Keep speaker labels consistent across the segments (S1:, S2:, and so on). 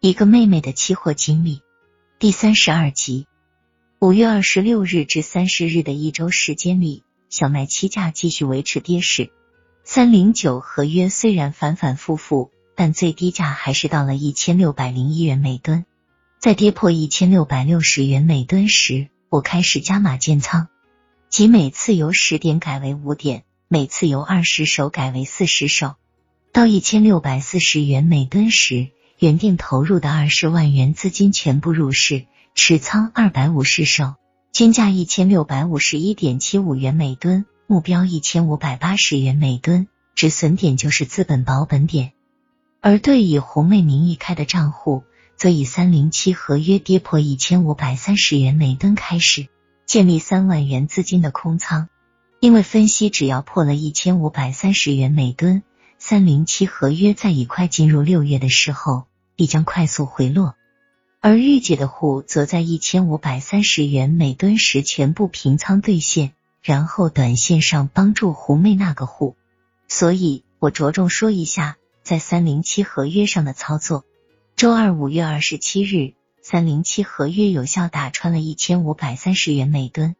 S1: 一个妹妹的期货经历第三十二集。五月二十六日至三十日的一周时间里，小麦期价继续维持跌势。三零九合约虽然反反复复，但最低价还是到了一千六百零一元每吨。在跌破一千六百六十元每吨时，我开始加码建仓，即每次由十点改为五点，每次由二十手改为四十手。到一千六百四十元每吨时，原定投入的二十万元资金全部入市，持仓二百五十手，均价一千六百五十一点七五元每吨，目标一千五百八十元每吨，止损点就是资本保本点。而对以红妹名义开的账户，则以三零七合约跌破一千五百三十元每吨开始建立三万元资金的空仓，因为分析只要破了一千五百三十元每吨。三零七合约在已快进入六月的时候，必将快速回落，而玉姐的户则在一千五百三十元每吨时全部平仓兑现，然后短线上帮助狐妹那个户。所以我着重说一下在三零七合约上的操作。周二五月二十七日，三零七合约有效打穿了一千五百三十元每吨，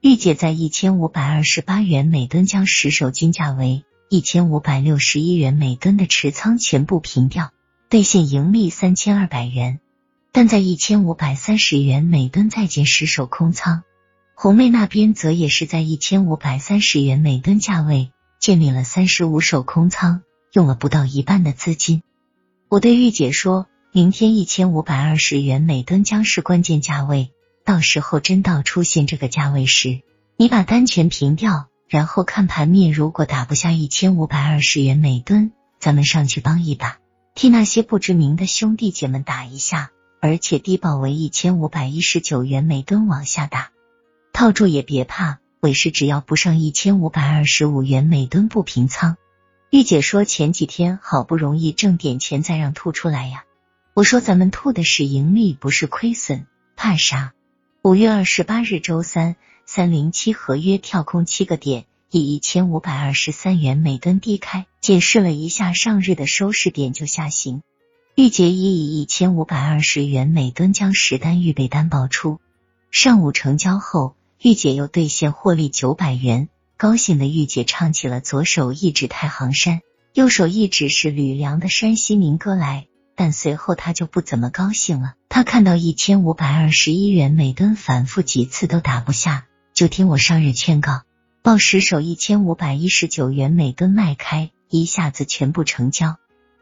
S1: 玉姐在一千五百二十八元每吨将十手均价为。一千五百六十一元每吨的持仓全部平掉，兑现盈利三千二百元。但在一千五百三十元每吨再建十手空仓，红妹那边则也是在一千五百三十元每吨价位建立了三十五手空仓，用了不到一半的资金。我对玉姐说，明天一千五百二十元每吨将是关键价位，到时候真到出现这个价位时，你把单全平掉。然后看盘面，如果打不下一千五百二十元每吨，咱们上去帮一把，替那些不知名的兄弟姐们打一下，而且低保为一千五百一十九元每吨往下打，套住也别怕，尾市只要不上一千五百二十五元每吨不平仓。玉姐说前几天好不容易挣点钱，再让吐出来呀。我说咱们吐的是盈利，不是亏损，怕啥？五月二十八日周三。三零七合约跳空七个点，以一千五百二十三元每吨低开，解释了一下上日的收市点就下行。玉洁一以一千五百二十元每吨将十单预备单报出，上午成交后，玉姐又兑现获利九百元。高兴的玉姐唱起了左手一指太行山，右手一指是吕梁的山西民歌来。但随后她就不怎么高兴了，她看到一千五百二十一元每吨反复几次都打不下。就听我上日劝告，报十手一千五百一十九元每吨卖开，一下子全部成交。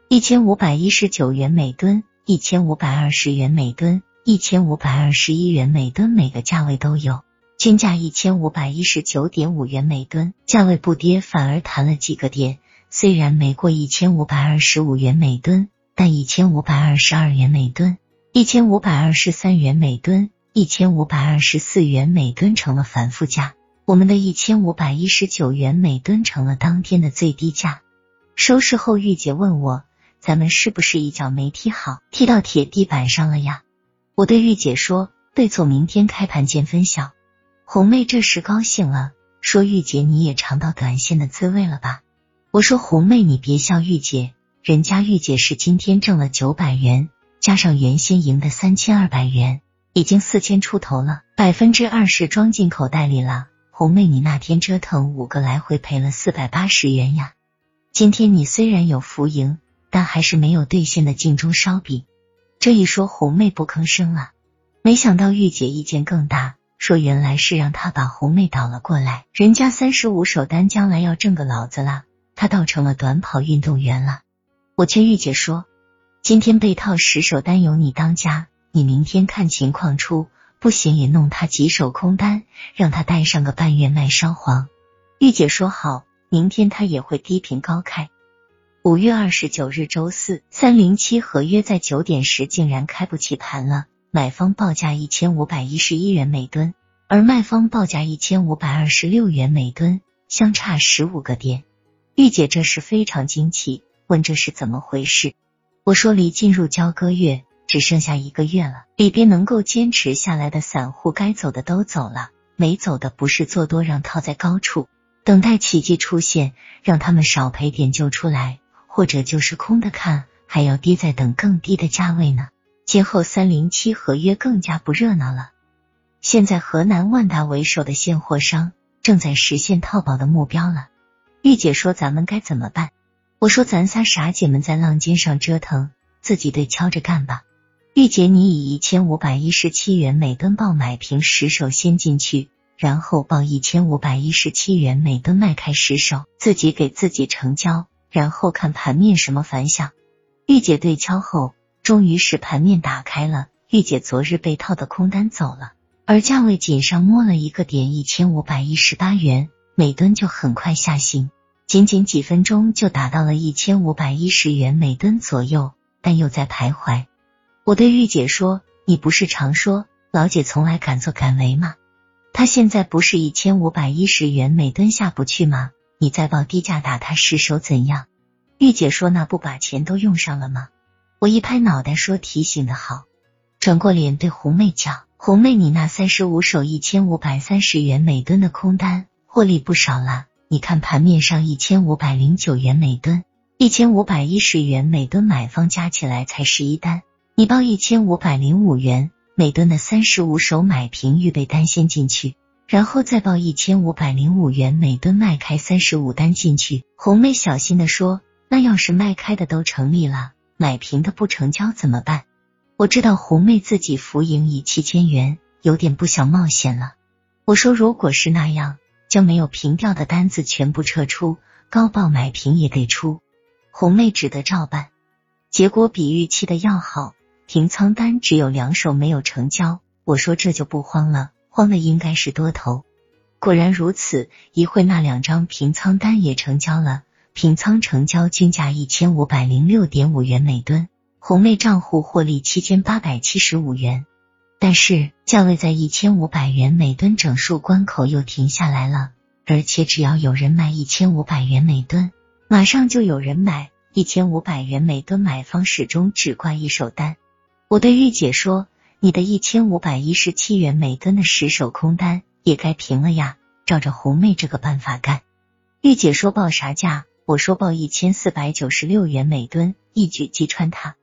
S1: 一千五百一十九元每吨，一千五百二十元每吨，一千五百二十一元每吨，每个价位都有，均价一千五百一十九点五元每吨，价位不跌，反而弹了几个点。虽然没过一千五百二十五元每吨，但一千五百二十二元每吨，一千五百二十三元每吨。一千五百二十四元每吨成了反复价，我们的一千五百一十九元每吨成了当天的最低价。收市后，玉姐问我：“咱们是不是一脚没踢好，踢到铁地板上了呀？”我对玉姐说：“对错明天开盘见分晓。”红妹这时高兴了，说：“玉姐你也尝到短线的滋味了吧？”我说：“红妹你别笑，玉姐，人家玉姐是今天挣了九百元，加上原先赢的三千二百元。”已经四千出头了，百分之二十装进口袋里了。红妹，你那天折腾五个来回赔了四百八十元呀。今天你虽然有浮盈，但还是没有兑现的镜中烧饼。这一说，红妹不吭声了。没想到玉姐意见更大，说原来是让她把红妹倒了过来。人家三十五手单将来要挣个老子了，她倒成了短跑运动员了。我劝玉姐说，今天被套十手单由你当家。你明天看情况出，不行也弄他几手空单，让他带上个半月卖烧黄。玉姐说好，明天他也会低频高开。五月二十九日周四，三零七合约在九点时竟然开不起盘了，买方报价一千五百一十一元每吨，而卖方报价一千五百二十六元每吨，相差十五个点。玉姐这时非常惊奇，问这是怎么回事？我说离进入交割月。只剩下一个月了，里边能够坚持下来的散户，该走的都走了，没走的不是做多让套在高处，等待奇迹出现，让他们少赔点就出来，或者就是空的看，还要跌在等更低的价位呢。今后三零七合约更加不热闹了。现在河南万达为首的现货商正在实现套保的目标了。玉姐说：“咱们该怎么办？”我说：“咱仨傻姐们在浪尖上折腾，自己对敲着干吧。”玉姐，你以一千五百一十七元每吨报买平十手先进去，然后报一千五百一十七元每吨卖开十手，自己给自己成交，然后看盘面什么反响。玉姐对敲后，终于使盘面打开了。玉姐昨日被套的空单走了，而价位仅上摸了一个点，一千五百一十八元每吨就很快下行。仅仅几分钟就达到了一千五百一十元每吨左右，但又在徘徊。我对玉姐说：“你不是常说老姐从来敢作敢为吗？她现在不是一千五百一十元每吨下不去吗？你再报低价打她十手怎样？”玉姐说：“那不把钱都用上了吗？”我一拍脑袋说：“提醒的好。”转过脸对红妹讲：“红妹，你那三十五手一千五百三十元每吨的空单获利不少了。”你看盘面上一千五百零九元每吨，一千五百一十元每吨买方加起来才十一单，你报一千五百零五元每吨的三十五手买平预备单先进去，然后再报一千五百零五元每吨卖开三十五单进去。红妹小心的说：“那要是卖开的都成立了，买平的不成交怎么办？”我知道红妹自己浮盈已七千元，有点不想冒险了。我说：“如果是那样。”将没有平掉的单子全部撤出，高报买平也得出。红妹只得照办，结果比预期的要好，平仓单只有两手没有成交。我说这就不慌了，慌的应该是多头。果然如此，一会那两张平仓单也成交了，平仓成交均价一千五百零六点五元每吨，红妹账户获利七千八百七十五元。但是价位在一千五百元每吨整数关口又停下来了，而且只要有人卖一千五百元每吨，马上就有人买一千五百元每吨，买方始终只挂一手单。我对玉姐说：“你的一千五百一十七元每吨的十手空单也该平了呀，照着红妹这个办法干。”玉姐说：“报啥价？”我说：“报一千四百九十六元每吨，一举击穿它。”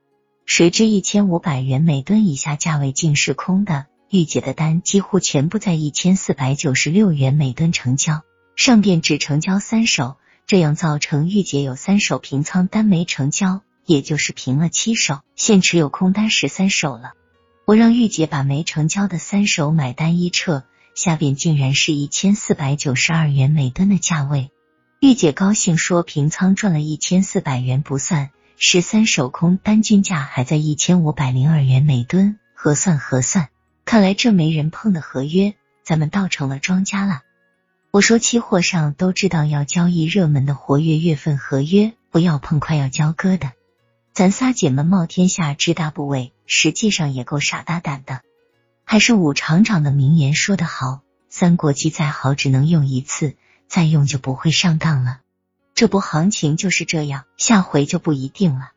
S1: 谁知一千五百元每吨以下价位竟是空的，玉姐的单几乎全部在一千四百九十六元每吨成交，上边只成交三手，这样造成玉姐有三手平仓单没成交，也就是平了七手，现持有空单十三手了。我让玉姐把没成交的三手买单一撤，下边竟然是一千四百九十二元每吨的价位，玉姐高兴说平仓赚了一千四百元不算。十三手空单均价还在一千五百零二元每吨，核算核算，看来这没人碰的合约，咱们倒成了庄家了。我说期货上都知道要交易热门的活跃月份合约，不要碰快要交割的。咱仨姐们冒天下之大不韪，实际上也够傻大胆的。还是武厂长的名言说的好：三国机再好，只能用一次，再用就不会上当了。这波行情就是这样，下回就不一定了。